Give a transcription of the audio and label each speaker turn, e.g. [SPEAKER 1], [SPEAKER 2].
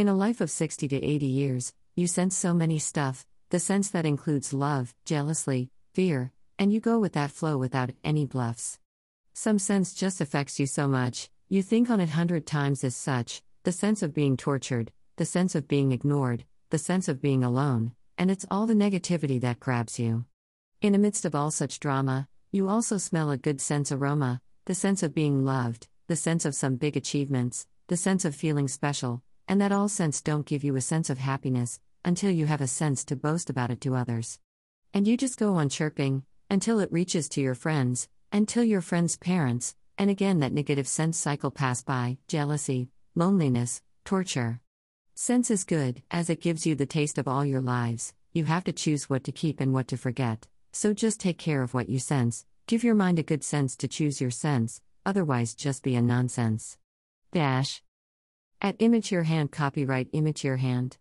[SPEAKER 1] In a life of 60 to 80 years, you sense so many stuff, the sense that includes love, jealousy, fear, and you go with that flow without any bluffs. Some sense just affects you so much, you think on it hundred times as such, the sense of being tortured, the sense of being ignored, the sense of being alone, and it's all the negativity that grabs you. In the midst of all such drama, you also smell a good sense aroma, the sense of being loved, the sense of some big achievements, the sense of feeling special, and that all sense don't give you a sense of happiness until you have a sense to boast about it to others. And you just go on chirping until it reaches to your friends, until your friends' parents, and again that negative sense cycle pass by jealousy, loneliness, torture. Sense is good, as it gives you the taste of all your lives. You have to choose what to keep and what to forget. So just take care of what you sense. Give your mind a good sense to choose your sense, otherwise, just be a nonsense. Dash. At Image Your Hand, copyright Image Your Hand.